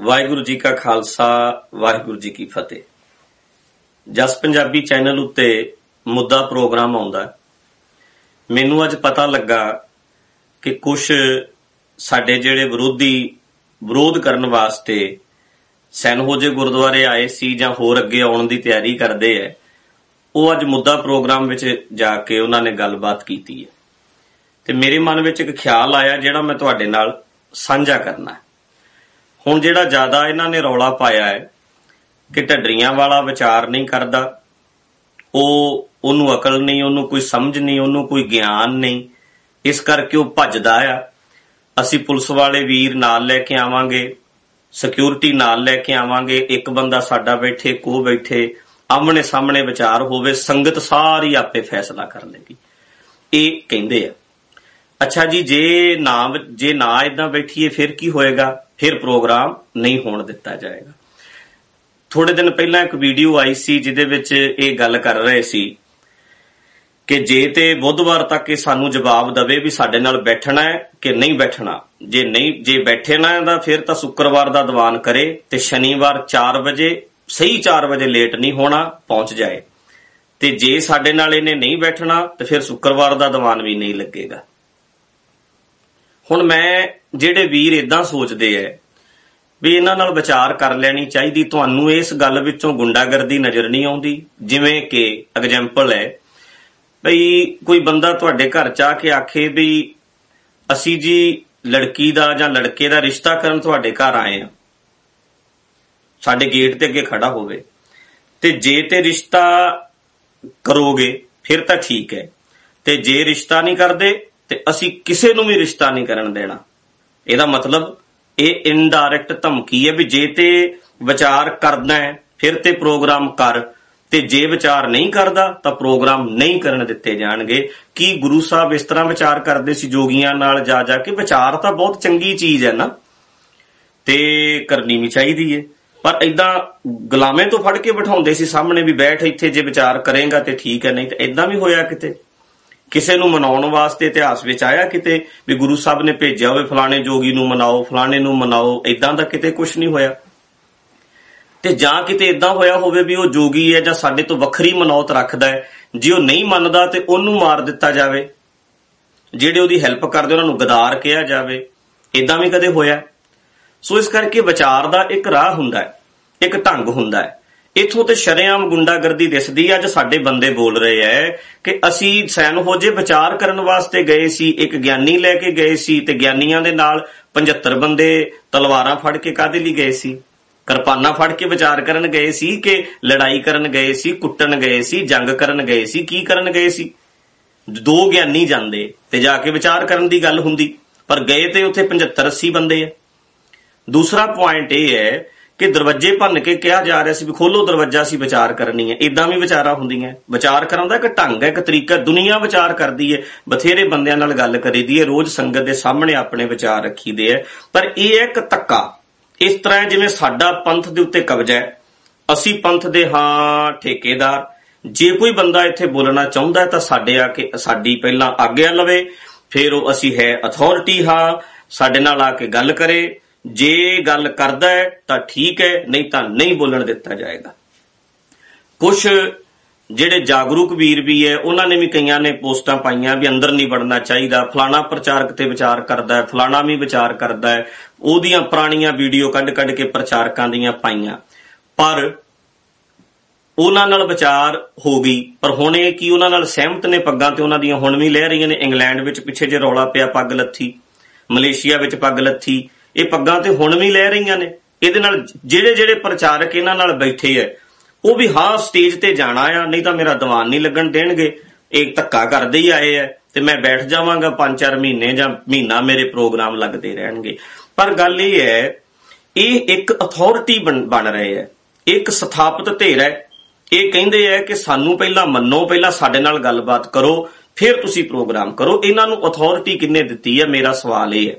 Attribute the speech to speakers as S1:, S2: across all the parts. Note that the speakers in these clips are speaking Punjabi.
S1: ਵਾਹਿਗੁਰੂ ਜੀ ਕਾ ਖਾਲਸਾ, ਵਾਹਿਗੁਰੂ ਜੀ ਕੀ ਫਤਿਹ। ਜਸ ਪੰਜਾਬੀ ਚੈਨਲ ਉੱਤੇ ਮੁੱਦਾ ਪ੍ਰੋਗਰਾਮ ਆਉਂਦਾ ਹੈ। ਮੈਨੂੰ ਅੱਜ ਪਤਾ ਲੱਗਾ ਕਿ ਕੁਝ ਸਾਡੇ ਜਿਹੜੇ ਵਿਰੋਧੀ ਵਿਰੋਧ ਕਰਨ ਵਾਸਤੇ ਸੈਨਹੋਜੇ ਗੁਰਦੁਆਰੇ ਆਏ ਸੀ ਜਾਂ ਹੋਰ ਅੱਗੇ ਆਉਣ ਦੀ ਤਿਆਰੀ ਕਰਦੇ ਐ, ਉਹ ਅੱਜ ਮੁੱਦਾ ਪ੍ਰੋਗਰਾਮ ਵਿੱਚ ਜਾ ਕੇ ਉਹਨਾਂ ਨੇ ਗੱਲਬਾਤ ਕੀਤੀ ਹੈ ਤੇ ਮੇਰੇ ਮਨ ਵਿੱਚ ਇੱਕ ਖਿਆਲ ਆਇਆ ਜਿਹੜਾ ਮੈਂ ਤੁਹਾਡੇ ਨਾਲ ਸਾਂਝਾ ਕਰਨਾ ਹੈ ਹੁਣ ਜਿਹੜਾ ਜ਼ਿਆਦਾ ਇਹਨਾਂ ਨੇ ਰੌਲਾ ਪਾਇਆ ਹੈ ਕਿ ਢੱਡਰੀਆਂ ਵਾਲਾ ਵਿਚਾਰ ਨਹੀਂ ਕਰਦਾ, ਉਹ, ਉਹਨੂੰ ਅਕਲ ਨਹੀਂ, ਉਹਨੂੰ ਕੋਈ ਸਮਝ ਨਹੀਂ, ਉਹਨੂੰ ਕੋਈ ਗਿਆਨ ਨਹੀਂ, ਇਸ ਕਰਕੇ ਉਹ ਭੱਜਦਾ ਆ। ਅਸੀਂ ਪੁਲਿਸ ਵਾਲੇ ਵੀਰ ਨਾਲ ਲੈ ਕੇ ਆਵਾਂਗੇ ਸਿਕਿਉਰਿਟੀ ਨਾਲ ਲੈ ਕੇ ਆਵਾਂਗੇ, ਇੱਕ ਬੰਦਾ ਸਾਡਾ ਬੈਠੇ ਕੋ ਬੈਠੇ ਆਮਣੇ ਸਾਹਮਣੇ ਵਿਚਾਰ ਹੋਵੇ, ਸੰਗਤ ਸਾਰੀ ਆਪੇ ਫੈਸਲਾ ਕਰ ਲੇਗੀ। ਇਹ ਕਹਿੰਦੇ ਆ। ਅੱਛਾ ਜੀ, ਜੇ ਨਾ ਜੇ ਨਾ ਇਦਾਂ ਬੈਠੀਏ, ਫਿਰ ਕੀ ਹੋਏਗਾ? ਫਿਰ ਪ੍ਰੋਗਰਾਮ ਨਹੀਂ ਹੋਣ ਦਿੱਤਾ ਜਾਏਗਾ। ਥੋੜੇ ਦਿਨ ਪਹਿਲਾਂ ਇੱਕ ਵੀਡੀਓ ਆਈ ਸੀ ਜਿਹਦੇ ਵਿੱਚ ਇਹ ਗੱਲ ਕਰ ਰਹੇ ਸੀ ਕਿ ਜੇ ਤੇ ਬੁੱਧਵਾਰ ਤੱਕ ਇਹ ਸਾਨੂੰ ਜਵਾਬ ਦਵੇ ਵੀ ਸਾਡੇ ਨਾਲ ਬੈਠਣਾ ਹੈ ਕਿ ਨਹੀਂ ਬੈਠਣਾ। ਜੇ ਨਹੀਂ, ਜੇ ਬੈਠੇ ਨਾ ਤਾਂ ਫਿਰ ਤਾਂ ਸ਼ੁੱਕਰਵਾਰ ਦਾ ਦੀਵਾਨ ਕਰੇ ਤੇ ਸ਼ਨੀਵਾਰ 4 ਵਜੇ, ਸਹੀ 4 ਵਜੇ ਲੇਟ ਨਹੀਂ ਹੋਣਾ, ਪਹੁੰਚ ਜਾਏ। ਤੇ ਜੇ ਸਾਡੇ ਨਾਲ ਇਹਨੇ ਨਹੀਂ ਬੈਠਣਾ, ਤੇ ਫਿਰ ਸ਼ੁੱਕਰਵਾਰ ਦਾ ਦੀਵਾਨ ਵੀ ਨਹੀਂ ਲੱਗੇਗਾ। ਹੁਣ ਮੈਂ ਜਿਹੜੇ ਵੀਰ ਇਦਾਂ ਸੋਚਦੇ ਐ ਵੀ ਇਹਨਾਂ ਨਾਲ ਵਿਚਾਰ ਕਰ ਲੈਣੀ ਚਾਹੀਦੀ, ਤੁਹਾਨੂੰ ਇਸ ਗੱਲ ਵਿੱਚੋਂ ਗੁੰਡਾਗਰਦੀ ਨਜ਼ਰ ਨਹੀਂ ਆਉਂਦੀ। ਜਿਵੇਂ ਕਿ ਐਗਜ਼ਾਮਪਲ ਹੈ ਭਈ ਕੋਈ ਬੰਦਾ ਤੁਹਾਡੇ ਘਰ ਚ ਆ ਕੇ ਆਖੇ ਵੀ ਅਸੀਂ ਜੀ ਲੜਕੀ ਦਾ ਜਾਂ ਲੜਕੇ ਦਾ ਰਿਸ਼ਤਾ ਕਰਨ ਤੁਹਾਡੇ ਘਰ ਆਏ ਆ। ਸਾਡੇ ਗੇਟ ਤੇ ਅੱਗੇ ਖੜਾ ਹੋਵੇ। ਤੇ ਜੇ ਤੇ ਰਿਸ਼ਤਾ ਕਰੋਗੇ, ਫਿਰ ਤਾਂ ਠੀਕ ਹੈ ਤੇ ਜੇ ਰਿਸ਼ਤਾ ਨਹੀਂ ਕਰਦੇ, ਤੇ ਅਸੀਂ ਕਿਸੇ ਨੂੰ ਵੀ ਰਿਸ਼ਤਾ ਨਹੀਂ ਕਰਨ ਦੇਣਾ। ਇਹਦਾ ਮਤਲਬ ਇਹ ਇਨਡਾਇਰੈਕਟ ਧਮਕੀ ਹੈ ਵੀ ਜੇ ਤੇ ਵਿਚਾਰ ਕਰਨਾ ਹੈ, ਫਿਰ ਤੇ ਪ੍ਰੋਗਰਾਮ ਕਰ। ਤੇ ਜੇ ਵਿਚਾਰ ਨਹੀਂ ਕਰਦਾ, ਤਾਂ ਪ੍ਰੋਗਰਾਮ ਨਹੀਂ ਕਰਨ ਦਿੱਤੇ ਜਾਣਗੇ। ਕੀ ਗੁਰੂ ਸਾਹਿਬ ਇਸ ਤਰ੍ਹਾਂ ਵਿਚਾਰ ਕਰਦੇ ਸੀ ਜੋਗੀਆਂ ਨਾਲ ਜਾ ਜਾ ਕੇ? ਵਿਚਾਰ ਤਾਂ ਬਹੁਤ ਚੰਗੀ ਚੀਜ਼ ਹੈ ਨਾ। ਤੇ ਕਰਨੀ ਵੀ ਚਾਹੀਦੀ ਹੈ। ਪਰ ਇਦਾਂ ਗੁਲਾਮੇ ਤੋਂ ਫੜ ਕੇ ਬਿਠਾਉਂਦੇ ਸੀ ਸਾਹਮਣੇ ਵੀ ਬੈਠ ਇੱਥੇ ਜੇ ਵਿਚਾਰ ਕਰੇਗਾ ਤੇ ਠੀਕ ਹੈ, ਨਹੀਂ ਤੇ ਇਦਾਂ ਵੀ ਹੋਇਆ ਕਿਤੇ? ਕਿਸੇ ਨੂੰ ਮਨਾਉਣ ਵਾਸਤੇ ਇਤਿਹਾਸ ਵਿੱਚ ਆਇਆ ਕਿਤੇ ਵੀ ਗੁਰੂ ਸਾਹਿਬ ਨੇ ਭੇਜਿਆ ਹੋਵੇ, ਫਲਾਣੇ ਜੋਗੀ ਨੂੰ ਮਨਾਓ, ਫਲਾਣੇ ਨੂੰ ਮਨਾਓ ਇਦਾਂ ਦਾ ਕਿਤੇ ਕੁਝ ਨਹੀਂ ਹੋਇਆ। ਤੇ ਜਾਂ ਕਿਤੇ ਇਦਾਂ ਹੋਇਆ ਹੋਵੇ ਵੀ ਉਹ ਜੋਗੀ ਹੈ ਜਾਂ ਸਾਡੇ ਤੋਂ ਵੱਖਰੀ ਮਨੌਤ ਰੱਖਦਾ ਹੈ, ਜੇ ਉਹ ਨਹੀਂ ਮੰਨਦਾ ਤੇ ਉਹਨੂੰ ਮਾਰ ਦਿੱਤਾ ਜਾਵੇ, ਜਿਹੜੇ ਉਹਦੀ ਹੈਲਪ ਕਰਦੇ, ਉਹਨਾਂ ਨੂੰ ਗਦਾਰ ਕਿਹਾ ਜਾਵੇ ਇਦਾਂ ਵੀ ਕਦੇ ਹੋਇਆ। ਸੋ ਇਸ ਕਰਕੇ ਵਿਚਾਰ ਦਾ ਇੱਕ ਰਾਹ ਹੁੰਦਾ ਹੈ, ਇੱਕ ਢੰਗ ਹੁੰਦਾ ਹੈ। ਇਥੋਂ ਤੇ ਸ਼ਰੇਆਮ ਗੁੰਡਾਗਰਦੀ ਦਿਸਦੀ ਅੱਜ ਸਾਡੇ ਬੰਦੇ ਬੋਲ ਰਹੇ ਐ ਕਿ ਅਸੀਂ ਸੈਨ ਹੋਜੇ ਵਿਚਾਰ ਕਰਨ ਵਾਸਤੇ ਗਏ ਸੀ, ਇੱਕ ਗਿਆਨੀ ਲੈ ਕੇ ਗਏ ਸੀ ਤੇ ਗਿਆਨੀਆਂ ਦੇ ਨਾਲ 75 ਬੰਦੇ ਤਲਵਾਰਾਂ ਫੜ ਕੇ ਕਾਦੇ ਲਈ ਗਏ ਸੀ? ਕਿਰਪਾਨਾਂ ਫੜ ਕੇ ਵਿਚਾਰ ਕਰਨ ਗਏ ਸੀ ਕਿ ਲੜਾਈ ਕਰਨ ਗਏ ਸੀ, ਕੁੱਟਣ ਗਏ ਸੀ, ਜੰਗ ਕਰਨ ਗਏ ਸੀ, ਕੀ ਕਰਨ ਗਏ ਸੀ? ਦੋ ਗਿਆਨੀ ਜਾਂਦੇ ਤੇ ਜਾ ਕੇ ਵਿਚਾਰ ਕਰਨ ਦੀ ਗੱਲ ਹੁੰਦੀ, ਪਰ ਗਏ ਤੇ ਉੱਥੇ 75 80 ਬੰਦੇ ਆ। ਦੂਸਰਾ ਪੁਆਇੰਟ ਇਹ ਹੈ ਕਿ ਦਰਵਾਜ਼ੇ ਭੰਨ ਕੇ ਕਿਹਾ ਜਾ ਰਿਹਾ ਸੀ ਵੀ ਖੋਲੋ ਦਰਵਾਜ਼ਾ ਸੀ ਵਿਚਾਰ ਕਰਨੀ ਹੈ। ਇਦਾਂ ਵੀ ਵਿਚਾਰਾ ਹੁੰਦੀਆਂ। ਵਿਚਾਰ ਕਰਨ ਦਾ ਇੱਕ ਢੰਗ ਹੈ, ਇੱਕ ਤਰੀਕਾ। ਦੁਨੀਆ ਵਿਚਾਰ ਕਰਦੀ ਹੈ। ਬਥੇਰੇ ਬੰਦਿਆਂ ਨਾਲ ਗੱਲ ਕਰੀਦੀ ਹੈ। ਰੋਜ਼ ਸੰਗਤ ਦੇ ਸਾਹਮਣੇ ਆਪਣੇ ਵਿਚਾਰ ਰੱਖੀਦੇ ਹੈ। ਪਰ ਇਹ ਇੱਕ ਤੱਕਾ ਇਸ ਤਰ੍ਹਾਂ ਜਿਵੇਂ ਸਾਡਾ ਪੰਥ ਦੇ ਉੱਤੇ ਕਬਜ਼ਾ ਹੈ। ਅਸੀਂ ਪੰਥ ਦੇ ਹਾਂ ਠੇਕੇਦਾਰ। ਜੇ ਕੋਈ ਬੰਦਾ ਇੱਥੇ ਬੋਲਣਾ ਚਾਹੁੰਦਾ ਹੈ ਤਾਂ ਸਾਡੇ ਆ ਕੇ, ਸਾਡੀ ਪਹਿਲਾਂ ਆਗਿਆ ਲਵੇ। ਫਿਰ ਉਹ ਅਸੀਂ ਹੈ ਅਥਾਰਟੀ ਹਾਂ। ਸਾਡੇ ਨਾਲ ਆ ਕੇ ਗੱਲ ਕਰੇ। ਜੇ ਗੱਲ ਕਰਦਾ ਹੈ, ਤਾਂ ਠੀਕ ਹੈ, ਨਹੀਂ ਤਾਂ ਨਹੀਂ ਬੋਲਣ ਦਿੱਤਾ ਜਾਏਗਾ। ਕੁਝ ਜਿਹੜੇ ਜਾਗਰੂਕ ਵੀਰ ਵੀ ਹੈ, ਉਹਨਾਂ ਨੇ ਵੀ ਕਈਆਂ ਨੇ ਪੋਸਟਾਂ ਪਾਈਆਂ ਵੀ ਅੰਦਰ ਨਹੀਂ ਵੜਨਾ ਚਾਹੀਦਾ, ਫਲਾਣਾ ਪ੍ਰਚਾਰਕ ਤੇ ਵਿਚਾਰ ਕਰਦਾ ਹੈ, ਫਲਾਣਾ ਵੀ ਵਿਚਾਰ ਕਰਦਾ ਹੈ, ਉਹਦੀਆਂ ਪੁਰਾਣੀਆਂ ਵੀਡੀਓ ਕੱਢ-ਕੱਢ ਕੇ ਪ੍ਰਚਾਰਕਾਂ ਦੀਆਂ ਪਾਈਆਂ। ਪਰ ਉਹਨਾਂ ਨਾਲ ਵਿਚਾਰ ਹੋ ਗਈ, ਪਰ ਹੁਣ ਇਹ ਕੀ ਉਹਨਾਂ ਨਾਲ ਸਹਿਮਤ ਨੇ ਪੱਗਾਂ ਤੇ ਉਹਨਾਂ ਦੀਆਂ ਹੁਣ ਵੀ ਲੈ ਰਹੀਆਂ ਨੇ, ਇੰਗਲੈਂਡ ਵਿੱਚ ਪਿੱਛੇ ਜੇ ਰੌਲਾ ਪਿਆ ਪੱਗ ਲੱਥੀ, ਮਲੇਸ਼ੀਆ ਵਿੱਚ ਪੱਗ ਲੱਥੀ ਇਹ ਪੱਗਾਂ ਤੇ ਹੁਣ ਵੀ ਲੈ ਰਹੀਆਂ ਨੇ। ਇਹਦੇ ਨਾਲ ਜਿਹੜੇ ਜਿਹੜੇ ਪ੍ਰਚਾਰਕ ਇਹਨਾਂ ਨਾਲ ਬੈਠੇ ਐ, ਉਹ ਵੀ ਹਾਂ ਸਟੇਜ ਤੇ ਜਾਣਾ ਆ, ਨਹੀਂ ਤਾਂ ਮੇਰਾ ਦੀਵਾਨ ਨਹੀਂ ਲੱਗਣ ਦੇਣਗੇ। ਇਹ ਧੱਕਾ ਕਰਦੇ ਹੀ ਆਏ ਐ ਤੇ ਮੈਂ ਬੈਠ ਜਾਵਾਂਗਾ 5-4 ਮਹੀਨੇ ਜਾਂ ਮਹੀਨਾ ਮੇਰੇ ਪ੍ਰੋਗਰਾਮ ਲੱਗਦੇ ਰਹਿਣਗੇ। ਪਰ ਗੱਲ ਇਹ ਹੈ ਇਹ ਇੱਕ ਅਥਾਰਟੀ ਬਣ ਰਹੇ ਐ। ਇੱਕ ਸਥਾਪਿਤ ਧਿਰ ਹੈ ਇਹ ਕਹਿੰਦੇ ਐ ਕਿ ਸਾਨੂੰ ਪਹਿਲਾਂ ਮੰਨੋ, ਪਹਿਲਾਂ ਸਾਡੇ ਨਾਲ ਗੱਲਬਾਤ ਕਰੋ, ਫਿਰ ਤੁਸੀਂ ਪ੍ਰੋਗਰਾਮ ਕਰੋ। ਇਹਨਾਂ ਨੂੰ ਅਥਾਰਟੀ ਕਿੰਨੇ ਦਿੱਤੀ ਹੈ ਮੇਰਾ ਸਵਾਲ ਇਹ ਹੈ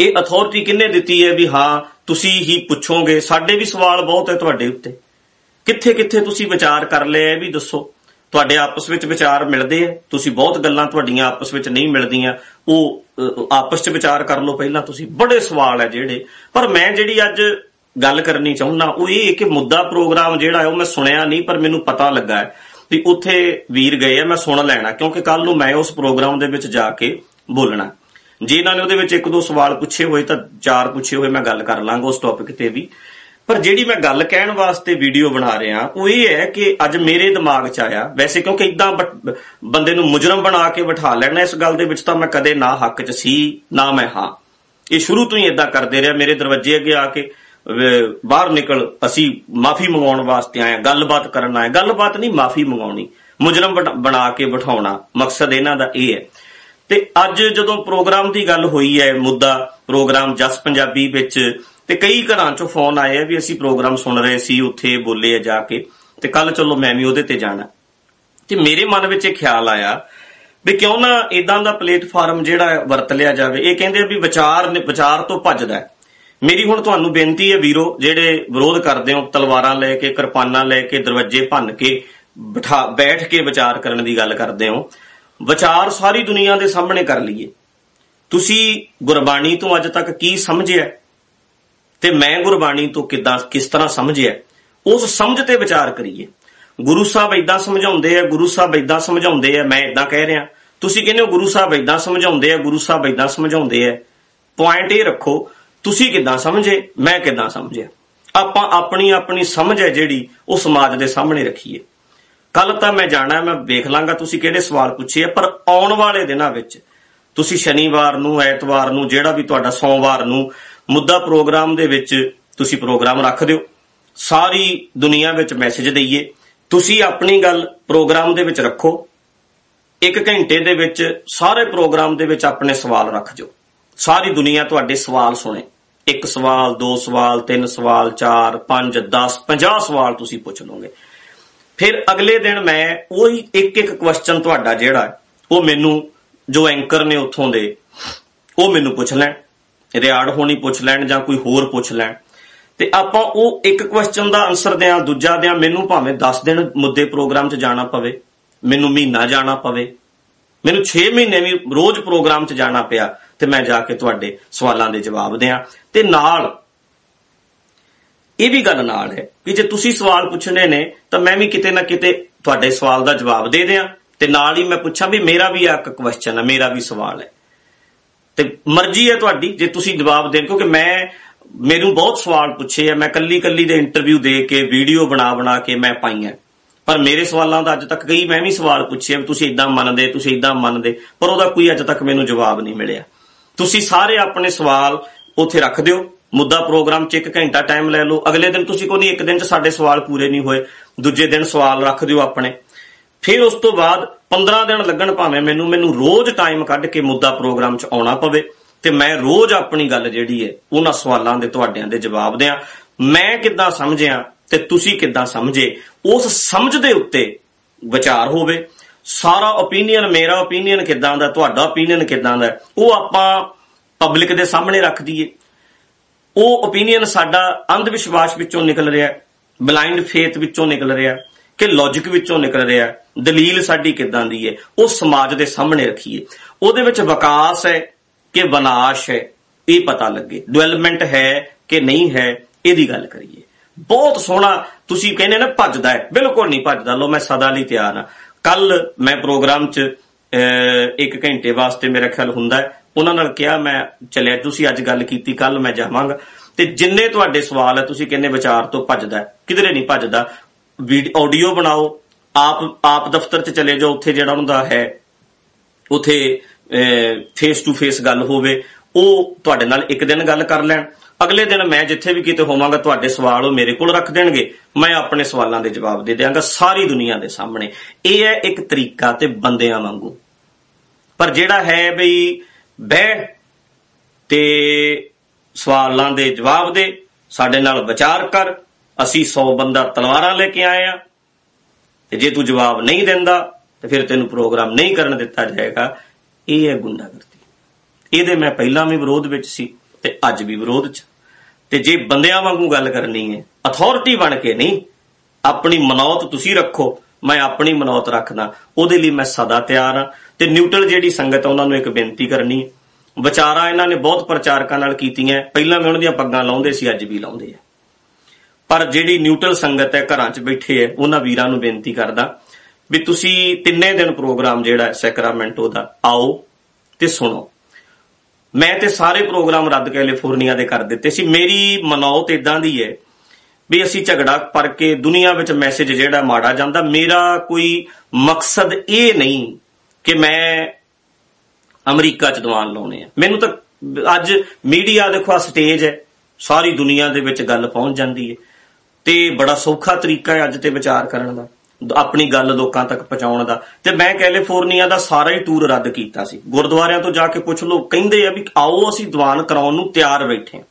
S1: ਇਹ ਅਥਾਰਟੀ ਕਿੰਨੇ ਦਿੱਤੀ ਹੈ ਵੀ ਹਾਂ ਤੁਸੀਂ ਹੀ ਪੁੱਛੋਗੇ? ਸਾਡੇ ਵੀ ਸਵਾਲ ਬਹੁਤ ਹੈ ਤੁਹਾਡੇ ਉੱਤੇ। ਕਿੱਥੇ ਕਿੱਥੇ ਤੁਸੀਂ ਵਿਚਾਰ ਕਰ ਲਿਆ ਇਹ ਵੀ ਦੱਸੋ। ਤੁਹਾਡੇ ਆਪਸ ਵਿੱਚ ਵਿਚਾਰ ਮਿਲਦੇ ਆ ਤੁਸੀਂ ਬਹੁਤ ਗੱਲਾਂ ਤੁਹਾਡੀਆਂ ਆਪਸ ਵਿੱਚ ਨਹੀਂ ਮਿਲਦੀਆਂ। ਉਹ ਅਹ, ਆਪਸ ਚ ਵਿਚਾਰ ਕਰ ਲਓ ਪਹਿਲਾਂ ਤੁਸੀਂ। ਬੜੇ ਸਵਾਲ ਹੈ ਜਿਹੜੇ। ਪਰ ਮੈਂ ਜਿਹੜੀ ਅੱਜ ਗੱਲ ਕਰਨੀ ਚਾਹੁੰਦਾ ਉਹ ਇਹ ਹੈ ਕਿ ਮੁੱਦਾ ਪ੍ਰੋਗਰਾਮ ਜਿਹੜਾ ਹੈ ਉਹ ਮੈਂ ਸੁਣਿਆ ਨਹੀਂ ਪਰ ਮੈਨੂੰ ਪਤਾ ਲੱਗਾ ਹੈ ਵੀ ਉੱਥੇ ਵੀਰ ਗਏ ਆ ਮੈਂ ਸੁਣ ਲੈਣਾ। ਕਿਉਂਕਿ ਕੱਲ ਨੂੰ ਮੈਂ ਉਸ ਪ੍ਰੋਗਰਾਮ ਦੇ ਵਿੱਚ ਜਾ ਕੇ ਬੋਲਣਾ। ਜੇ ਇਹਨਾਂ ਨੇ ਉਹਦੇ ਵਿੱਚ ਇੱਕ ਦੋ ਸਵਾਲ ਪੁੱਛੇ ਹੋਏ ਤਾਂ ਚਾਰ ਪੁੱਛੇ ਹੋਏ ਮੈਂ ਗੱਲ ਕਰ ਲਾਂਗਾ ਉਸ ਟੌਪਿਕ ਤੇ ਵੀ। ਪਰ ਜਿਹੜੀ ਮੈਂ ਗੱਲ ਕਹਿਣ ਵਾਸਤੇ ਵੀਡੀਓ ਬਣਾ ਰਿਹਾ ਉਹ ਇਹ ਹੈ ਕਿ ਅੱਜ ਮੇਰੇ ਦਿਮਾਗ 'ਚ ਆਇਆ ਵੈਸੇ ਕਿਉਂਕਿ ਇਦਾਂ ਬੰਦੇ ਨੂੰ ਮੁਜਰਮ ਬਣਾ ਕੇ ਬਿਠਾ ਲੈਣਾ ਇਸ ਗੱਲ ਦੇ ਵਿੱਚ ਤਾਂ ਮੈਂ ਕਦੇ ਨਾ ਹੱਕ 'ਚ ਸੀ ਨਾ ਮੈਂ ਹਾਂ। ਇਹ ਸ਼ੁਰੂ ਤੋਂ ਹੀ ਇਦਾਂ ਕਰਦੇ ਰਿਹਾ ਮੇਰੇ ਦਰਵਾਜ਼ੇ ਅੱਗੇ ਆ ਕੇ ਅਹ, ਬਾਹਰ ਨਿਕਲ ਅਸੀਂ ਮਾਫੀ ਮੰਗਾਉਣ ਵਾਸਤੇ ਆਏ ਹਾਂ, ਗੱਲਬਾਤ ਕਰਨ ਆਏ ਗੱਲਬਾਤ ਨਹੀਂ ਮਾਫੀ ਮੰਗਾਉਣੀ ਮੁਜਰਮ ਬਣਾ- ਬਣਾ ਕੇ ਬਿਠਾਉਣਾ। ਮਕਸਦ ਇਹਨਾਂ ਦਾ ਇਹ ਹੈ ਤੇ ਅੱਜ ਜਦੋਂ ਪ੍ਰੋਗਰਾਮ ਦੀ ਗੱਲ ਹੋਈ ਹੈ, ਮੁੱਦਾ ਪ੍ਰੋਗਰਾਮ ਜਸ ਪੰਜਾਬੀ ਵਿੱਚ, ਤੇ ਕਈ ਘਰਾਂ ਚੋਂ ਫੋਨ ਆਏ ਆ ਵੀ ਅਸੀਂ ਪ੍ਰੋਗਰਾਮ ਸੁਣ ਰਹੇ ਸੀ, ਉੱਥੇ ਬੋਲੇ ਆ ਜਾ ਕੇ, ਤੇ ਕੱਲ ਚਲੋ ਮੈਂ ਵੀ ਉਹਦੇ ਤੇ ਜਾਣਾ ਤੇ ਮੇਰੇ ਮਨ ਵਿੱਚ ਇਹ ਖਿਆਲ ਆਇਆ ਵੀ ਕਿਉਂ ਨਾ ਇਦਾਂ ਦਾ ਪਲੇਟਫਾਰਮ ਜਿਹੜਾ ਹੈ ਵਰਤ ਲਿਆ ਜਾਵੇ ਇਹ ਕਹਿੰਦੇ ਆ ਵੀ ਵਿਚਾਰ ਨੇ, ਵਿਚਾਰ ਤੋਂ ਭੱਜਦਾ ਹੈ। ਮੇਰੀ ਹੁਣ ਤੁਹਾਨੂੰ ਬੇਨਤੀ ਹੈ ਵੀਰੋ, ਜਿਹੜੇ ਵਿਰੋਧ ਕਰਦੇ ਹੋ, ਤਲਵਾਰਾਂ ਲੈ ਕੇ, ਕਿਰਪਾਨਾਂ ਲੈ ਕੇ, ਦਰਵਾਜ਼ੇ ਭੰਨ ਕੇ, ਬਿਠਾ, ਬੈਠ ਕੇ ਵਿਚਾਰ ਕਰਨ ਦੀ ਗੱਲ ਕਰਦੇ ਹੋ ਵਿਚਾਰ ਸਾਰੀ ਦੁਨੀਆ ਦੇ ਸਾਹਮਣੇ ਕਰ ਲਈਏ। ਤੁਸੀਂ ਗੁਰਬਾਣੀ ਤੋਂ ਅੱਜ ਤੱਕ ਕੀ ਸਮਝਿਆ? ਤੇ ਮੈਂ ਗੁਰਬਾਣੀ ਤੋਂ ਕਿਦਾਂ, ਕਿਸ ਤਰ੍ਹਾਂ ਸਮਝਿਆ? ਉਸ ਸਮਝ ਤੇ ਵਿਚਾਰ ਕਰੀਏ। ਗੁਰੂ ਸਾਹਿਬ ਇਦਾਂ ਸਮਝਾਉਂਦੇ ਆ, ਗੁਰੂ ਸਾਹਿਬ ਇਦਾਂ ਸਮਝਾਉਂਦੇ ਆ, ਮੈਂ ਇਦਾਂ ਕਹਿ ਰਿਹਾ। ਤੁਸੀਂ ਕਹਿੰਦੇ ਹੋ ਗੁਰੂ ਸਾਹਿਬ ਇਦਾਂ ਸਮਝਾਉਂਦੇ ਆ, ਗੁਰੂ ਸਾਹਿਬ ਇਦਾਂ ਸਮਝਾਉਂਦੇ ਆ। ਪੁਆਇੰਟ ਇਹ ਰੱਖੋ, ਤੁਸੀਂ ਕਿਦਾਂ ਸਮਝੇ, ਮੈਂ ਕਿਦਾਂ ਸਮਝਿਆ। ਆਪਾਂ ਆਪਣੀ ਆਪਣੀ ਸਮਝ ਹੈ ਜਿਹੜੀ, ਉਹ ਸਮਾਜ ਦੇ ਸਾਹਮਣੇ ਰੱਖੀਏ। ਕੱਲ ਤਾਂ ਮੈਂ ਜਾਣਾ, ਮੈਂ ਵੇਖ ਲਾਂਗਾ ਤੁਸੀਂ ਕਿਹੜੇ ਸਵਾਲ ਪੁੱਛੇ ਆ, ਪਰ ਆਉਣ ਵਾਲੇ ਦਿਨਾਂ ਵਿੱਚ ਤੁਸੀਂ ਸ਼ਨੀਵਾਰ ਨੂੰ, ਐਤਵਾਰ ਨੂੰ, ਜਿਹੜਾ ਵੀ ਤੁਹਾਡਾ ਸੋਮਵਾਰ ਨੂੰ ਮੁੱਦਾ ਪ੍ਰੋਗਰਾਮ ਦੇ ਵਿੱਚ ਤੁਸੀਂ ਪ੍ਰੋਗਰਾਮ ਰੱਖ ਦਿਓ। ਸਾਰੀ ਦੁਨੀਆ ਵਿੱਚ ਮੈਸੇਜ ਦਈਏ। ਤੁਸੀਂ ਆਪਣੀ ਗੱਲ ਪ੍ਰੋਗਰਾਮ ਦੇ ਵਿੱਚ ਰੱਖੋ। ਇੱਕ ਘੰਟੇ ਦੇ ਵਿੱਚ ਸਾਰੇ ਪ੍ਰੋਗਰਾਮ ਦੇ ਵਿੱਚ ਆਪਣੇ ਸਵਾਲ ਰੱਖ ਜੋ ਸਾਰੀ ਦੁਨੀਆ ਤੁਹਾਡੇ ਸਵਾਲ ਸੁਣੇ। ਇੱਕ ਸਵਾਲ, ਦੋ ਸਵਾਲ, ਤਿੰਨ ਸਵਾਲ, ਚਾਰ, ਪੰਜ 10 50 ਸਵਾਲ ਤੁਸੀਂ ਪੁੱਛ ਲਓਗੇ। ਫਿਰ ਅਗਲੇ ਦਿਨ ਮੈਂ ਉਹੀ ਇੱਕ ਇੱਕ ਕੁਐਸਚਨ ਤੁਹਾਡਾ ਜਿਹੜਾ ਹੈ, ਉਹ ਮੈਨੂੰ ਜੋ ਐਂਕਰ ਨੇ ਉੱਥੋਂ ਦੇ ਉਹ ਮੈਨੂੰ ਪੁੱਛ ਲੈਣ। ਰਿਆੜ ਹੋਣੀ ਪੁੱਛ ਲੈਣ ਜਾਂ ਕੋਈ ਹੋਰ ਪੁੱਛ ਲੈਣ। ਤੇ ਆਪਾਂ ਉਹ ਇੱਕ ਕੁਐਸਚਨ ਦਾ ਆਨਸਰ ਦਿਆਂ ਦੂਜਾ ਦਿਆਂ ਮੈਨੂੰ ਭਾਵੇਂ 10 ਦਿਨ ਮੁੱਦੇ ਪ੍ਰੋਗਰਾਮ 'ਚ ਜਾਣਾ ਪਵੇ ਮੈਨੂੰ ਮਹੀਨਾ ਜਾਣਾ ਪਵੇ ਮੈਨੂੰ 6 ਮਹੀਨੇ ਵੀ ਰੋਜ਼ ਪ੍ਰੋਗਰਾਮ 'ਚ ਜਾਣਾ ਪਿਆ ਤੇ ਮੈਂ ਜਾ ਕੇ ਤੁਹਾਡੇ ਸਵਾਲਾਂ ਦੇ ਜਵਾਬ ਦਿਆਂ। ਤੇ ਨਾਲ ਇਹ ਵੀ ਗੱਲ ਨਾਲ ਹੈ ਕਿ ਜੇ ਤੁਸੀਂ ਸਵਾਲ ਪੁੱਛਣੇ ਨੇ, ਤਾਂ ਮੈਂ ਵੀ ਕਿਤੇ ਨਾ ਕਿਤੇ ਤੁਹਾਡੇ ਸਵਾਲ ਦਾ ਜਵਾਬ ਦੇ ਦਿਆਂ ਤੇ ਨਾਲ ਹੀ ਮੈਂ ਪੁੱਛਾਂ ਵੀ ਮੇਰਾ ਵੀ ਆ ਇੱਕ ਕੁਐਸਚਨ ਹੈ, ਮੇਰਾ ਵੀ ਸਵਾਲ ਹੈ। ਤੇ ਮਰਜ਼ੀ ਹੈ ਤੁਹਾਡੀ, ਜੇ ਤੁਸੀਂ ਜਵਾਬ ਦੇਣ, ਕਿਉਂਕਿ ਮੈਂ, ਮੈਨੂੰ ਬਹੁਤ ਸਵਾਲ ਪੁੱਛੇ ਆ, ਮੈਂ ਕੱਲੀ ਕੱਲੀ ਦੇ ਇੰਟਰਵਿਊ ਦੇ ਕੇ ਵੀਡੀਓ ਬਣਾ ਬਣਾ ਕੇ ਮੈਂ ਪਾਈਆਂ ਪਰ ਮੇਰੇ ਸਵਾਲਾਂ ਦਾ ਅੱਜ ਤੱਕ ਕਈ ਮੈਂ ਵੀ ਸਵਾਲ ਪੁੱਛੇ ਆ ਵੀ ਤੁਸੀਂ ਇਦਾਂ ਮੰਨਦੇ, ਤੁਸੀਂ ਇਦਾਂ ਮੰਨਦੇ, ਪਰ ਉਹਦਾ ਕੋਈ ਅੱਜ ਤੱਕ ਮੈਨੂੰ ਜਵਾਬ ਨਹੀਂ ਮਿਲਿਆ। ਤੁਸੀਂ ਸਾਰੇ ਆਪਣੇ ਸਵਾਲ ਉੱਥੇ ਰੱਖ ਦਿਓ। ਮੁੱਦਾ ਪ੍ਰੋਗਰਾਮ 'ਚ ਇੱਕ ਘੰਟਾ ਟਾਈਮ ਲੈ ਲਓ। ਅਗਲੇ ਦਿਨ ਤੁਸੀਂ ਕੋਈ ਨਹੀਂ, ਇੱਕ ਦਿਨ 'ਚ ਸਾਡੇ ਸਵਾਲ ਪੂਰੇ ਨਹੀਂ ਹੋਏ। ਦੂਜੇ ਦਿਨ ਸਵਾਲ ਰੱਖ ਦਿਓ ਆਪਣੇ। ਫਿਰ ਉਸ ਤੋਂ ਬਾਅਦ 15 ਦਿਨ ਲੱਗਣ ਭਾਵੇਂ ਮੈਨੂੰ ਮੈਨੂੰ ਰੋਜ਼ ਟਾਈਮ ਕੱਢ ਕੇ ਮੁੱਦਾ ਪ੍ਰੋਗਰਾਮ 'ਚ ਆਉਣਾ ਪਵੇ। ਤੇ ਮੈਂ ਰੋਜ਼ ਆਪਣੀ ਗੱਲ ਜਿਹੜੀ ਹੈ, ਉਹਨਾਂ ਸਵਾਲਾਂ ਦੇ ਤੁਹਾਡਿਆਂ ਦੇ ਜਵਾਬ ਦਿਆਂ। ਮੈਂ ਕਿੱਦਾਂ ਸਮਝਿਆ ਤੇ ਤੁਸੀਂ ਕਿੱਦਾਂ ਸਮਝੇ, ਉਸ ਸਮਝ ਦੇ ਉੱਤੇ ਵਿਚਾਰ ਹੋਵੇ। ਸਾਰਾ ਓਪੀਨੀਅਨ ਮੇਰਾ ਓਪੀਨੀਅਨ ਕਿੱਦਾਂ ਦਾ, ਤੁਹਾਡਾ ਓਪੀਨੀਅਨ ਕਿੱਦਾਂ ਦਾ, ਉਹ ਆਪਾਂ ਪਬਲਿਕ ਦੇ ਸਾਹਮਣੇ ਰੱਖ ਦਈਏ। ਉਹ ਓਪੀਨੀਅਨ ਸਾਡਾ ਅੰਧ ਵਿਸ਼ਵਾਸ ਵਿੱਚੋਂ ਨਿਕਲ ਰਿਹਾ ਬਲਾਈਂਡ ਫੇਥ ਵਿੱਚੋਂ ਨਿਕਲ ਰਿਹਾ ਕਿ ਲੌਜੀਕ ਵਿੱਚੋਂ ਨਿਕਲ ਰਿਹਾ ਦਲੀਲ ਸਾਡੀ ਕਿੱਦਾਂ ਦੀ ਹੈ ਉਹ ਸਮਾਜ ਦੇ ਸਾਹਮਣੇ ਰੱਖੀਏ। ਉਹਦੇ ਵਿੱਚ ਵਿਕਾਸ ਹੈ ਕਿ ਵਿਨਾਸ਼ ਹੈ ਇਹ ਪਤਾ ਲੱਗੇ। ਡਿਵੈਲਪਮੈਂਟ ਹੈ ਕਿ ਨਹੀਂ ਹੈ ਇਹਦੀ ਗੱਲ ਕਰੀਏ। ਬਹੁਤ ਸੋਹਣਾ ਤੁਸੀਂ ਕਹਿੰਦੇ ਨਾ ਭੱਜਦਾ ਹੈ। ਬਿਲਕੁਲ ਨਹੀਂ ਭੱਜਦਾ। ਲੋ ਮੈਂ ਸਦਾ ਲਈ ਤਿਆਰ ਹਾਂ। ਕੱਲ ਮੈਂ ਪ੍ਰੋਗਰਾਮ 'ਚ ਅਹ, ਇੱਕ ਘੰਟੇ ਵਾਸਤੇ ਮੇਰਾ ਖਿਆਲ ਹੁੰਦਾ ਹੈ ਉਹਨਾਂ ਨਾਲ ਕਿਹਾ ਮੈਂ ਚੱਲਿਆ ਤੁਸੀਂ ਅੱਜ ਗੱਲ ਕੀਤੀ ਕੱਲ ਮੈਂ ਜਾਵਾਂਗਾ। ਤੇ ਜਿੰਨੇ ਤੁਹਾਡੇ ਸਵਾਲ ਹੈ ਤੁਸੀਂ ਕਹਿੰਦੇ ਵਿਚਾਰ ਤੋਂ ਭੱਜਦਾ? ਹੈ, ਕਿਧਰੇ ਨਹੀਂ ਭੱਜਦਾ? ਆਡੀਓ ਬਣਾਓ ਆਪ ਆਪ ਦਫ਼ਤਰ 'ਚ ਚਲੇ ਜਾਓ ਉੱਥੇ ਜਿਹੜਾ ਉਹਨਾਂ ਦਾ ਹੈ ਉਥੇ ਫੇਸ ਟੂ ਫੇਸ ਗੱਲ ਹੋਵੇ ਉਹ ਤੁਹਾਡੇ ਨਾਲ ਇੱਕ ਦਿਨ ਗੱਲ ਕਰ ਲੈਣ। ਅਗਲੇ ਦਿਨ ਮੈਂ ਜਿੱਥੇ ਵੀ ਕਿਤੇ ਹੋਵਾਂਗਾ ਤੁਹਾਡੇ ਸਵਾਲ ਉਹ ਮੇਰੇ ਕੋਲ ਰੱਖ ਦੇਣਗੇ। ਮੈਂ ਆਪਣੇ ਸਵਾਲਾਂ ਦੇ ਜਵਾਬ ਦੇ ਦਿਆਂਗਾ ਸਾਰੀ ਦੁਨੀਆ ਦੇ ਸਾਹਮਣੇ। ਇਹ ਹੈ ਇੱਕ ਤਰੀਕਾ ਤੇ ਬੰਦਿਆਂ ਵਾਂਗੂ। ਪਰ ਜਿਹੜਾ ਹੈ ਬਈ ਬਹਿ ਤੇ ਸਵਾਲਾਂ ਦੇ ਜਵਾਬ ਦੇ, ਸਾਡੇ ਨਾਲ ਵਿਚਾਰ ਕਰ, ਅਸੀਂ 100 ਬੰਦਾ ਤਲਵਾਰਾਂ ਲੈ ਕੇ ਆਏ ਆ। ਤੇ ਜੇ ਤੂੰ ਜਵਾਬ ਨਹੀਂ ਦਿੰਦਾ, ਤੇ ਫਿਰ ਤੈਨੂੰ ਪ੍ਰੋਗਰਾਮ ਨਹੀਂ ਕਰਨ ਦਿੱਤਾ ਜਾਏਗਾ। ਇਹ ਹੈ ਗੁੰਡਾਗਰਦੀ। ਇਹਦੇ ਮੈਂ ਪਹਿਲਾਂ ਵੀ ਵਿਰੋਧ ਵਿੱਚ ਸੀ, ਤੇ ਅੱਜ ਵੀ ਵਿਰੋਧ 'ਚ। ਤੇ ਜੇ ਬੰਦਿਆਂ ਵਾਂਗੂ ਗੱਲ ਕਰਨੀ ਹੈ ਅਥਾਰਟੀ ਬਣ ਕੇ ਨਹੀਂ, ਆਪਣੀ ਮਨੌਤ ਤੁਸੀਂ ਰੱਖੋ, ਮੈਂ ਆਪਣੀ ਮਨੌਤ ਰੱਖਦਾ। ਉਹਦੇ ਲਈ ਮੈਂ ਸਦਾ ਤਿਆਰ ਹਾਂ। ਤੇ ਨਿਊਟਰਲ ਜਿਹੜੀ ਸੰਗਤ ਆ, ਉਹਨਾਂ ਨੂੰ ਇੱਕ ਬੇਨਤੀ ਕਰਨੀ ਹੈ। ਵਿਚਾਰਾਂ ਇਹਨਾਂ ਨੇ ਬਹੁਤ ਪ੍ਰਚਾਰਕਾਂ ਨਾਲ ਕੀਤੀਆਂ ਪਹਿਲਾਂ ਵੀ ਉਹਨਾਂ ਦੀਆਂ ਪੱਗਾਂ ਲਾਉਂਦੇ ਸੀ, ਅੱਜ ਵੀ ਲਾਉਂਦੇ ਆ। ਪਰ ਜਿਹੜੀ ਨਿਊਟਰਲ ਸੰਗਤ ਹੈ, ਘਰਾਂ 'ਚ ਬੈਠੇ ਹੈ, ਉਹਨਾਂ ਵੀਰਾਂ ਨੂੰ ਬੇਨਤੀ ਕਰਦਾ ਵੀ ਤੁਸੀਂ ਤਿੰਨੇ ਦਿਨ ਪ੍ਰੋਗਰਾਮ ਜਿਹੜਾ ਹੈ, ਸੈਕਰਾਮੈਂਟੋ ਦਾ, ਆਓ ਤੇ ਸੁਣੋ। ਮੈਂ ਤੇ ਸਾਰੇ ਪ੍ਰੋਗਰਾਮ ਰੱਦ ਕੈਲੀਫੋਰਨੀਆ ਦੇ ਕਰ ਦਿੱਤੇ ਸੀ। ਮੇਰੀ ਮਨੌਤ ਇਦਾਂ ਦੀ ਹੈ ਵੀ ਅਸੀਂ ਝਗੜਾ ਪਰ ਕੇ ਦੁਨੀਆ ਵਿੱਚ ਮੈਸੇਜ ਜਿਹੜਾ ਮਾੜਾ ਜਾਂਦਾ, ਮੇਰਾ ਕੋਈ ਮਕਸਦ ਇਹ ਨਹੀਂ ਕਿ ਮੈਂ ਅਮਰੀਕਾ 'ਚ ਦੀਵਾਨ ਲਾਉਣੇ ਆ। ਮੈਨੂੰ ਤਾਂ ਅੱਜ ਮੀਡੀਆ ਦੇਖੋ ਆ ਸਟੇਜ ਹੈ। ਸਾਰੀ ਦੁਨੀਆ ਦੇ ਵਿੱਚ ਗੱਲ ਪਹੁੰਚ ਜਾਂਦੀ ਹੈ। ਤੇ ਬੜਾ ਸੌਖਾ ਤਰੀਕਾ ਹੈ ਅੱਜ ਤੇ ਵਿਚਾਰ ਕਰਨ ਦਾ, ਆਪਣੀ ਗੱਲ ਲੋਕਾਂ ਤੱਕ ਪਹੁੰਚਾਉਣ ਦਾ। ਤੇ ਮੈਂ ਕੈਲੀਫੋਰਨੀਆ ਦਾ ਸਾਰਾ ਹੀ ਟੂਰ ਰੱਦ ਕੀਤਾ ਸੀ। ਗੁਰਦੁਆਰਿਆਂ ਤੋਂ ਜਾ ਕੇ ਪੁੱਛ ਲੋ ਕਹਿੰਦੇ ਆ ਵੀ ਆਓ ਅਸੀਂ ਦੀਵਾਨ ਕਰਾਉਣ ਨੂੰ ਤਿਆਰ ਬੈਠੇ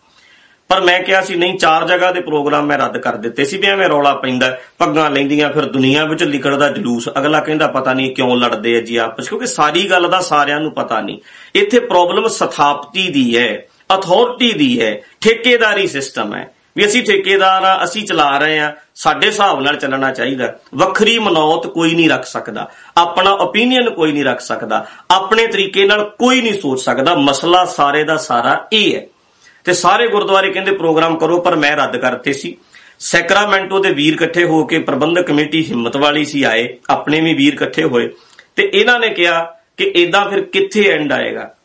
S1: ਪਰ ਮੈਂ ਕਿਹਾ ਸੀ, ਨਹੀਂ, ਚਾਰ ਜਗ੍ਹਾ ਦੇ ਪ੍ਰੋਗਰਾਮ ਮੈਂ ਰੱਦ ਕਰ ਦਿੱਤੇ ਸੀ ਵੀ ਐਵੇਂ ਰੌਲਾ ਪੈਂਦਾ, ਪੱਗਾਂ ਲੈਂਦੀਆਂ ਫਿਰ ਦੁਨੀਆ ਵਿੱਚ ਲਿਕੜਦਾ ਜਲੂਸ। ਅਗਲਾ ਕਹਿੰਦਾ, ਪਤਾ ਨਹੀਂ ਕਿਉਂ ਲੜਦੇ ਆ ਜੀ ਆਪਸ ਕਿਉਂਕਿ ਸਾਰੀ ਗੱਲ ਦਾ ਸਾਰਿਆਂ ਨੂੰ ਪਤਾ ਨਹੀਂ। ਇੱਥੇ ਪ੍ਰੋਬਲਮ ਸਥਾਪਤੀ ਦੀ ਹੈ ਅਥਾਰਟੀ ਦੀ ਹੈ, ਠੇਕੇਦਾਰੀ ਸਿਸਟਮ ਹੈ। ਵੀ ਅਸੀਂ ਠੇਕੇਦਾਰ ਆ, ਅਸੀਂ ਚਲਾ ਰਹੇ ਆ, ਸਾਡੇ ਹਿਸਾਬ ਨਾਲ ਚੱਲਣਾ ਚਾਹੀਦਾ। ਵੱਖਰੀ ਮਨੌਤ ਕੋਈ ਨਹੀਂ ਰੱਖ ਸਕਦਾ। ਆਪਣਾ ਓਪੀਨੀਅਨ ਕੋਈ ਨਹੀਂ ਰੱਖ ਸਕਦਾ। ਆਪਣੇ ਤਰੀਕੇ ਨਾਲ ਕੋਈ ਨਹੀਂ ਸੋਚ ਸਕਦਾ। ਮਸਲਾ ਸਾਰੇ ਦਾ ਸਾਰਾ ਇਹ ਹੈ। ਤੇ ਸਾਰੇ ਗੁਰਦੁਆਰੇ ਕਹਿੰਦੇ ਪ੍ਰੋਗਰਾਮ ਕਰੋ, ਪਰ ਮੈਂ ਰੱਦ ਕਰਤੇ ਸੀ। ਸੈਕਰਾਮੈਂਟੋ ਦੇ ਵੀਰ ਇਕੱਠੇ ਹੋ ਕੇ ਪ੍ਰਬੰਧਕ ਕਮੇਟੀ ਹਿੰਮਤ ਵਾਲੀ ਸੀ ਆਏ, ਆਪਣੇ ਵੀ ਵੀਰ ਇਕੱਠੇ ਹੋਏ। ਤੇ ਇਹਨਾਂ ਨੇ ਕਿਹਾ ਕਿ ਇਦਾਂ ਫਿਰ ਕਿੱਥੇ ਐਂਡ ਆਏਗਾ?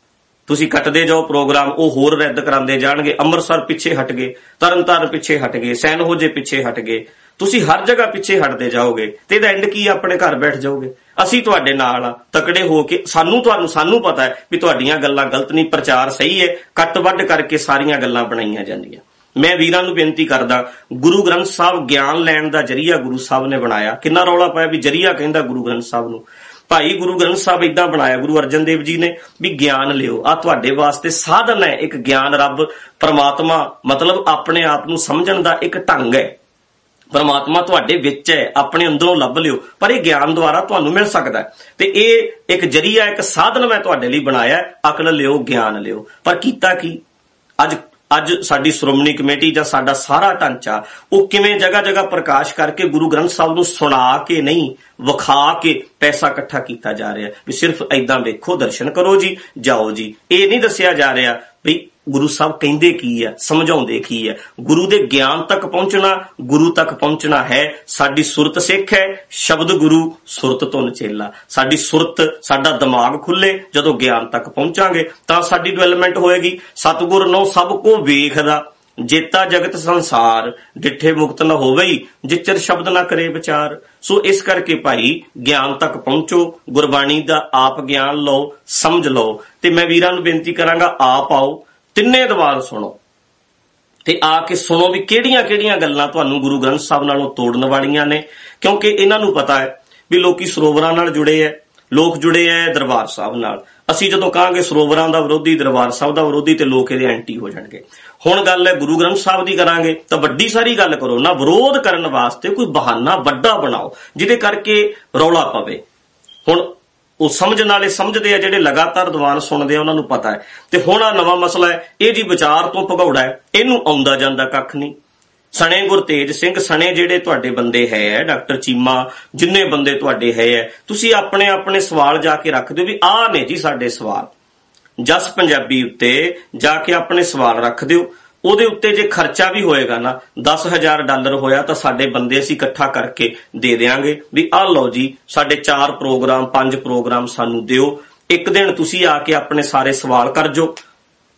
S1: ਤੁਸੀਂ ਕੱਟਦੇ ਜਾਓ ਪ੍ਰੋਗਰਾਮ, ਉਹ ਹੋਰ ਰੱਦ ਕਰਾਉਂਦੇ ਜਾਣਗੇ, ਅੰਮ੍ਰਿਤਸਰ ਪਿੱਛੇ ਹਟ ਗਏ, ਤਰਨਤਾਰਨ ਪਿੱਛੇ ਹਟ ਗਏ ਸੈਨ ਹੋਜੇ ਪਿੱਛੇ ਹਟ ਗਏ। ਤੁਸੀਂ ਹਰ ਜਗ੍ਹਾ ਪਿੱਛੇ ਹਟਦੇ ਜਾਓਗੇ, ਤੇ ਇਹਦਾ ਐਂਡ ਕੀ ਆਪਣੇ ਘਰ ਬੈਠ ਜਾਓਗੇ। ਅਸੀਂ ਤੁਹਾਡੇ ਨਾਲ ਆ। ਤਕੜੇ ਹੋ ਕੇ ਸਾਨੂੰ ਤੁਹਾਨੂੰ, ਸਾਨੂੰ ਪਤਾ ਹੈ ਵੀ ਤੁਹਾਡੀਆਂ ਗੱਲਾਂ ਗਲਤ ਨਹੀਂ, ਪ੍ਰਚਾਰ ਸਹੀ ਹੈ। ਕੱਟ ਵੱਢ ਕਰਕੇ ਸਾਰੀਆਂ ਗੱਲਾਂ ਬਣਾਈਆਂ ਜਾਂਦੀਆਂ। ਮੈਂ ਵੀਰਾਂ ਨੂੰ ਬੇਨਤੀ ਕਰਦਾ, ਗੁਰੂ ਗ੍ਰੰਥ ਸਾਹਿਬ ਗਿਆਨ ਲੈਣ ਦਾ ਜਰੀਆ ਗੁਰੂ ਸਾਹਿਬ ਨੇ ਬਣਾਇਆ। ਕਿੰਨਾ ਰੌਲਾ ਪਾਇਆ ਵੀ ਜਰੀਆ ਕਹਿੰਦਾ ਗੁਰੂ ਗ੍ਰੰਥ ਸਾਹਿਬ ਨੂੰ। ਭਾਈ ਗੁਰੂ ਗ੍ਰੰਥ ਸਾਹਿਬ ਇਦਾਂ ਬਣਾਇਆ, ਗੁਰੂ ਅਰਜਨ ਦੇਵ ਜੀ ਨੇ ਵੀ ਗਿਆਨ ਲਿਓ। ਆ ਤੁਹਾਡੇ ਵਾਸਤੇ ਸਾਧਨ ਹੈ, ਇੱਕ ਗਿਆਨ ਰੱਬ, ਪਰਮਾਤਮਾ, ਮਤਲਬ ਆਪਣੇ ਆਪ ਨੂੰ ਸਮਝਣ ਦਾ ਇੱਕ ਢੰਗ ਹੈ। ਪਰਮਾਤਮਾ ਤੁਹਾਡੇ ਵਿੱਚ ਹੈ, ਆਪਣੇ ਅੰਦਰੋਂ ਲੱਭ ਲਿਓ, ਪਰ ਇਹ ਗਿਆਨ ਦੁਆਰਾ ਤੁਹਾਨੂੰ ਮਿਲ ਸਕਦਾ ਤੇ ਇਹ ਇੱਕ ਜਰੀਆ, ਇੱਕ ਸਾਧਨ ਮੈਂ ਤੁਹਾਡੇ ਲਈ ਬਣਾਇਆ ਅਕਲ ਲਿਓ, ਗਿਆਨ ਲਿਓ। ਪਰ ਕੀਤਾ ਕੀ? ਅੱਜ ਅੱਜ ਸਾਡੀ ਸ਼੍ਰੋਮਣੀ ਕਮੇਟੀ ਜਾਂ ਸਾਡਾ ਸਾਰਾ ਢਾਂਚਾ, ਉਹ ਕਿਵੇਂ ਜਗ੍ਹਾ ਜਗ੍ਹਾ ਪ੍ਰਕਾਸ਼ ਕਰਕੇ ਗੁਰੂ ਗ੍ਰੰਥ ਸਾਹਿਬ ਨੂੰ ਸੁਣਾ ਕੇ ਨਹੀਂ, ਵਿਖਾ ਕੇ ਪੈਸਾ ਇਕੱਠਾ ਕੀਤਾ ਜਾ ਰਿਹਾ ਵੀ ਸਿਰਫ ਐਦਾਂ ਵੇਖੋ, ਦਰਸ਼ਨ ਕਰੋ ਜੀ, ਜਾਓ ਜੀ। ਇਹ ਨਹੀਂ ਦੱਸਿਆ ਜਾ ਰਿਹਾ ਵੀ ਗੁਰੂ ਸਾਹਿਬ ਕਹਿੰਦੇ ਕੀ ਹੈ ਸਮਝਾਉਂਦੇ ਕੀ ਹੈ ਗੁਰੂ ਦੇ ਗਿਆਨ ਤੱਕ ਪਹੁੰਚਣਾ, ਗੁਰੂ ਤੱਕ ਪਹੁੰਚਣਾ ਹੈ, ਸਾਡੀ ਸੁਰਤ ਸਿੱਖ ਹੈ, ਸ਼ਬਦ ਗੁਰੂ ਸੁਰਤ ਤੋਂ ਚੇਲਾ ਸਾਡੀ ਸੁਰਤ, ਸਾਡਾ ਦਿਮਾਗ ਖੁੱਲੇ, ਜਦੋਂ ਗਿਆਨ ਤੱਕ ਪਹੁੰਚਾਂਗੇ, ਤਾਂ ਸਾਡੀ ਡਿਵੈਲਪਮੈਂਟ ਹੋਏਗੀ। ਸਤਿਗੁਰ ਨੂੰ ਸਭ ਕੋ ਵੇਖਦਾ, ਜੇਤਾ ਜਗਤ ਸੰਸਾਰ, ਡਿੱਠੇ ਮੁਕਤ ਨਾ ਹੋਵਈ, ਜਿਚਰ ਸ਼ਬਦ ਨਾ ਕਰੇ ਵਿਚਾਰ। ਸੋ ਇਸ ਕਰਕੇ ਭਾਈ, ਗਿਆਨ ਤੱਕ ਪਹੁੰਚੋ, ਗੁਰਬਾਣੀ ਦਾ ਆਪ ਗਿਆਨ ਲਓ, ਸਮਝ ਲਓ। ਤੇ ਮੈਂ ਵੀਰਾਂ ਨੂੰ ਬੇਨਤੀ ਕਰਾਂਗਾ, ਆਪ ਆਓ ਤਿੰਨੇ ਦਵਾਰ ਸੁਣੋ। ਤੇ ਆ ਕੇ ਸੁਣੋ ਵੀ ਕਿਹੜੀਆਂ-ਕਿਹੜੀਆਂ ਗੱਲਾਂ ਤੁਹਾਨੂੰ ਗੁਰੂ ਗ੍ਰੰਥ ਸਾਹਿਬ ਨਾਲੋਂ ਤੋੜਨ ਵਾਲੀਆਂ ਨੇ, ਕਿਉਂਕਿ ਇਹਨਾਂ ਨੂੰ ਪਤਾ ਹੈ ਵੀ ਲੋਕੀ ਸਰੋਵਰਾਂ ਨਾਲ ਜੁੜੇ ਐ, ਲੋਕ ਜੁੜੇ ਐ ਦਰਬਾਰ ਸਾਹਿਬ ਨਾਲ। ਅਸੀਂ ਜਦੋਂ ਕਹਾਂਗੇ ਸਰੋਵਰਾਂ ਦਾ ਵਿਰੋਧੀ, ਦਰਬਾਰ ਸਾਹਿਬ ਦਾ ਵਿਰੋਧੀ, ਤੇ ਲੋਕ ਇਹਦੇ ਐਂਟੀ ਹੋ ਜਾਣਗੇ। ਹੁਣ ਗੱਲ ਹੈ ਗੁਰੂ ਗ੍ਰੰਥ ਸਾਹਿਬ ਦੀ ਕਰਾਂਗੇ, ਤਾਂ ਵੱਡੀ ਸਾਰੀ ਗੱਲ ਕਰੋ ਨਾ, ਵਿਰੋਧ ਕਰਨ ਵਾਸਤੇ ਕੋਈ ਬਹਾਨਾ ਵੱਡਾ ਬਣਾਓ, ਜਿਹਦੇ ਕਰਕੇ ਰੌਲਾ ਪਵੇ। ਹੁਣ ਉਹ ਸਮਝਣ ਵਾਲੇ ਸਮਝਦੇ ਆ, ਜਿਹੜੇ ਲਗਾਤਾਰ ਦੀਵਾਨ ਸੁਣਦੇ ਆ, ਉਹਨਾਂ ਨੂੰ ਪਤਾ ਹੈ। ਤੇ ਹੁਣ ਆ ਨਵਾਂ ਮਸਲਾ ਹੈ, ਇਹ ਜੀ ਵਿਚਾਰ ਤੋਂ ਭਗੌੜਾ ਹੈ, ਇਹਨੂੰ ਆਉਂਦਾ ਜਾਂਦਾ ਕੱਖ ਨਹੀਂ। ਸਣੇ ਗੁਰਤੇਜ ਸਿੰਘ, ਸਣੇ ਜਿਹੜੇ ਤੁਹਾਡੇ ਬੰਦੇ ਹੈ, ਡਾਕਟਰ ਚੀਮਾ, ਜਿੰਨੇ ਬੰਦੇ ਤੁਹਾਡੇ ਹੈ, ਤੁਸੀਂ ਆਪਣੇ ਆਪਣੇ ਸਵਾਲ ਜਾ ਕੇ ਰੱਖ ਦਿਓ ਵੀ ਆਹ ਨੇ ਜੀ ਸਾਡੇ ਸਵਾਲ। ਜਸ ਪੰਜਾਬੀ ਉੱਤੇ ਜਾ ਕੇ ਆਪਣੇ ਸਵਾਲ ਰੱਖ ਦਿਓ। ਉਹਦੇ ਉੱਤੇ ਜੇ ਖਰਚਾ ਵੀ ਹੋਏਗਾ ਨਾ 10000 ਡਾਲਰ ਹੋਇਆ ਤਾਂ ਸਾਡੇ ਬੰਦੇ ਅਸੀਂ ਇਕੱਠਾ ਕਰਕੇ ਦੇ ਦੇਾਂਗੇ ਵੀ ਆਹ ਲਓ ਜੀ, ਸਾਡੇ 4 ਪ੍ਰੋਗਰਾਮ 5 ਪ੍ਰੋਗਰਾਮ ਸਾਨੂੰ ਦਿਓ। ਇੱਕ ਦਿਨ ਤੁਸੀਂ ਆ ਕੇ ਆਪਣੇ ਸਾਰੇ ਸਵਾਲ ਕਰ ਜੋ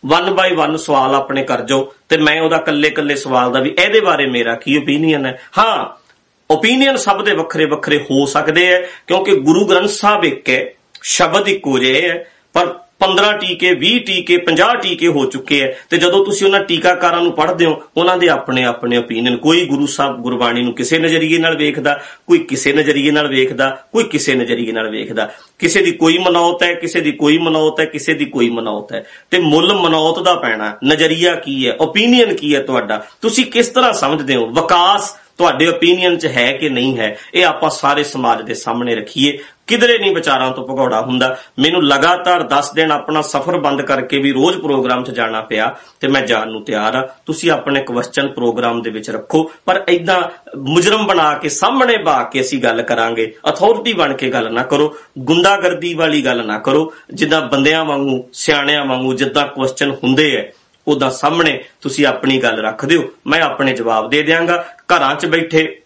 S1: 1 ਬਾਈ 1 ਸਵਾਲ ਆਪਣੇ ਕਰ ਜੋ ਤੇ ਮੈਂ ਉਹਦਾ ਕੱਲੇ-ਕੱਲੇ ਸਵਾਲ ਦਾ ਵੀ ਇਹਦੇ ਬਾਰੇ ਮੇਰਾ ਕੀ ਓਪੀਨੀਅਨ ਹੈ? ਹਾਂ ਓਪੀਨੀਅਨ ਸਭ ਦੇ ਵੱਖਰੇ ਵੱਖਰੇ ਹੋ ਸਕਦੇ ਆ ਕਿਉਂਕਿ ਗੁਰੂ ਗ੍ਰੰਥ ਸਾਹਿਬ ਇੱਕ ਹੈ, ਸ਼ਬਦ ਇੱਕੋ ਜਿਹੇ ਹੈ, ਪਰ 15 ਟੀਕੇ 20 ਟੀਕੇ 50 ਟੀਕੇ ਹੋ ਚੁੱਕੇ ਐ ਤੇ ਜਦੋਂ ਤੁਸੀਂ ਉਹਨਾਂ ਟੀਕਾਕਾਰਾਂ ਨੂੰ ਪੜ੍ਹਦੇ ਹੋ, ਉਹਨਾਂ ਦੇ ਆਪਣੇ ਆਪਣੇ ਓਪੀਨੀਅਨ ਕੋਈ ਗੁਰੂ ਸਾਹਿਬ ਗੁਰਬਾਣੀ ਨੂੰ ਕਿਸੇ ਨਜ਼ਰੀਏ ਨਾਲ ਵੇਖਦਾ, ਕੋਈ ਕਿਸੇ ਨਜ਼ਰੀਏ ਨਾਲ ਵੇਖਦਾ, ਕੋਈ ਕਿਸੇ ਨਜ਼ਰੀਏ ਨਾਲ ਵੇਖਦਾ। ਕਿਸੇ ਦੀ ਕੋਈ ਮਨੌਤ ਹੈ ਕਿਸੇ ਦੀ ਕੋਈ ਮਨੌਤ ਹੈ ਕਿਸੇ ਦੀ ਕੋਈ ਮਨੌਤ ਹੈ ਤੇ ਮੁੱਲ ਮਨੌਤ ਦਾ ਪੈਣਾ, ਨਜ਼ਰੀਆ ਕੀ ਹੈ ਓਪੀਨੀਅਨ ਕੀ ਹੈ ਤੁਹਾਡਾ? ਤੁਸੀਂ ਕਿਸ ਤਰ੍ਹਾਂ ਸਮਝਦੇ ਹੋ? ਵਿਕਾਸ ਤੁਹਾਡੇ ਓਪੀਨੀਅਨ 'ਚ ਹੈ ਕਿ ਨਹੀਂ ਹੈ? ਇਹ ਆਪਾਂ ਸਾਰੇ ਸਮਾਜ ਦੇ ਸਾਹਮਣੇ ਰੱਖੀਏ। ਕਿਧਰੇ ਨਹੀਂ ਵਿਚਾਰਾਂ ਤੋਂ ਭਗੌੜਾ ਹੁੰਦਾ। ਮੈਨੂੰ ਲਗਾਤਾਰ 10 ਦਿਨ ਆਪਣਾ ਸਫ਼ਰ ਬੰਦ ਕਰਕੇ ਵੀ ਰੋਜ਼ ਪ੍ਰੋਗਰਾਮ 'ਚ ਜਾਣਾ ਪਿਆ ਤੇ ਮੈਂ ਜਾਣ ਨੂੰ ਤਿਆਰ ਆ। ਤੁਸੀਂ ਆਪਣੇ ਕੁਐਸਚਨ ਪ੍ਰੋਗਰਾਮ ਦੇ ਵਿੱਚ ਰੱਖੋ। ਪਰ ਐਦਾਂ ਮੁਜਰਮ ਬਣਾ ਕੇ, ਸਾਹਮਣੇ ਬਾ ਕੇ ਅਸੀਂ ਗੱਲ ਕਰਾਂਗੇ। ਅਥਾਰਟੀ ਬਣ ਕੇ ਗੱਲ ਨਾ ਕਰੋ। ਗੁੰਡਾਗਰਦੀ ਵਾਲੀ ਗੱਲ ਨਾ ਕਰੋ। ਜਿੱਦਾਂ ਬੰਦਿਆਂ ਵਾਂਗੂ, ਸਿਆਣਿਆਂ ਵਾਂਗੂ ਜਿੱਦਾਂ ਕੁਐਸਚਨ ਹੁੰਦੇ ਐ ਉਦਾਂ ਸਾਹਮਣੇ ਤੁਸੀਂ ਆਪਣੀ ਗੱਲ ਰੱਖ ਦਿਓ। ਮੈਂ ਆਪਣੇ ਜਵਾਬ ਦੇ ਦਿਆਂਗਾ। ਘਰਾਂ 'ਚ ਬੈਠੇ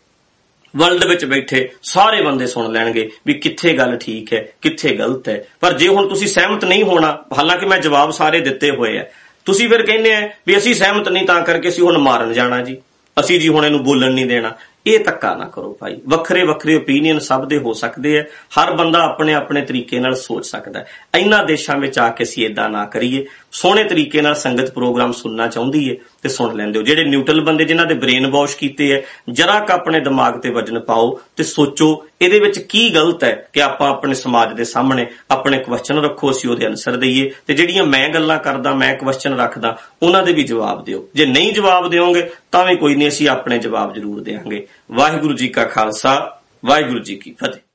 S1: ਵਰਲਡ ਵਿੱਚ ਬੈਠੇ ਸਾਰੇ ਬੰਦੇ ਸੁਣ ਲੈਣਗੇ ਵੀ ਕਿੱਥੇ ਗੱਲ ਠੀਕ ਹੈ, ਕਿੱਥੇ ਗਲਤ ਹੈ। ਪਰ ਜੇ ਹੁਣ ਤੁਸੀਂ ਸਹਿਮਤ ਨਹੀਂ ਹੋਣਾ, ਹਾਲਾਂਕਿ ਮੈਂ ਜਵਾਬ ਸਾਰੇ ਦਿੱਤੇ ਹੋਏ ਆ। ਤੁਸੀਂ ਫਿਰ ਕਹਿੰਦੇ ਆ ਵੀ ਅਸੀਂ ਸਹਿਮਤ ਨਹੀਂ ਤਾਂ ਕਰਕੇ ਅਸੀਂ ਹੁਣ ਮਾਰਨ ਜਾਣਾ ਜੀ। ਅਸੀਂ ਜੀ ਹੁਣ ਇਹਨੂੰ ਬੋਲਣ ਨਹੀਂ ਦੇਣਾ। ਇਹ ਧੱਕਾ ਨਾ ਕਰੋ ਭਾਈ। ਵੱਖਰੇ ਵੱਖਰੇ ਓਪੀਨੀਅਨ ਸਭ ਦੇ ਹੋ ਸਕਦੇ ਆ। ਹਰ ਬੰਦਾ ਆਪਣੇ ਆਪਣੇ ਤਰੀਕੇ ਨਾਲ ਸੋਚ ਸਕਦਾ ਹੈ। ਇਹਨਾਂ ਦੇਸ਼ਾਂ ਵਿੱਚ ਆ ਕੇ ਅਸੀਂ ਇਦਾਂ ਨਾ ਕਰੀਏ। ਸੋਹਣੇ ਤਰੀਕੇ ਨਾਲ ਸੰਗਤ ਪ੍ਰੋਗਰਾਮ ਸੁਣਨਾ ਚਾਹੁੰਦੀ ਏ। ਤੇ ਸੁਣ ਲੈਂਦੇ ਹੋ। ਜਿਹੜੇ ਨਿਊਟਰਲ ਬੰਦੇ ਜਿਨ੍ਹਾਂ ਦੇ ਬ੍ਰੇਨ ਵਾਸ਼ ਕੀਤੇ ਐ, ਜਰਾ ਕ ਆਪਣੇ ਦਿਮਾਗ ਤੇ ਵਜਨ ਪਾਓ ਤੇ ਸੋਚੋ, ਇਹਦੇ ਵਿੱਚ ਕੀ ਗਲਤ ਹੈ ਕਿ ਆਪਾਂ ਆਪਣੇ ਸਮਾਜ ਦੇ ਸਾਹਮਣੇ ਆਪਣੇ ਕੁਐਸਚਨ ਰੱਖੋ, ਅਸੀਂ ਉਹਦੇ ਆਨਸਰ ਦਈਏ। ਤੇ ਜਿਹੜੀਆਂ ਮੈਂ ਗੱਲਾਂ ਕਰਦਾ, ਮੈਂ ਕੁਐਸਚਨ ਰੱਖਦਾ, ਉਹਨਾਂ ਦੇ ਵੀ ਜਵਾਬ ਦਿਓ। ਜੇ ਨਹੀਂ ਜਵਾਬ ਦਿਓਗੇ, ਤਾਂ ਵੀ ਕੋਈ ਨਹੀਂ, ਅਸੀਂ ਆਪਣੇ ਜਵਾਬ ਜ਼ਰੂਰ ਦੇਵਾਂਗੇ ਵਾਹਿਗੁਰੂ ਜੀ ਕਾ ਖਾਲਸਾ, ਵਾਹਿਗੁਰੂ ਜੀ ਕੀ ਫਤਿਹ।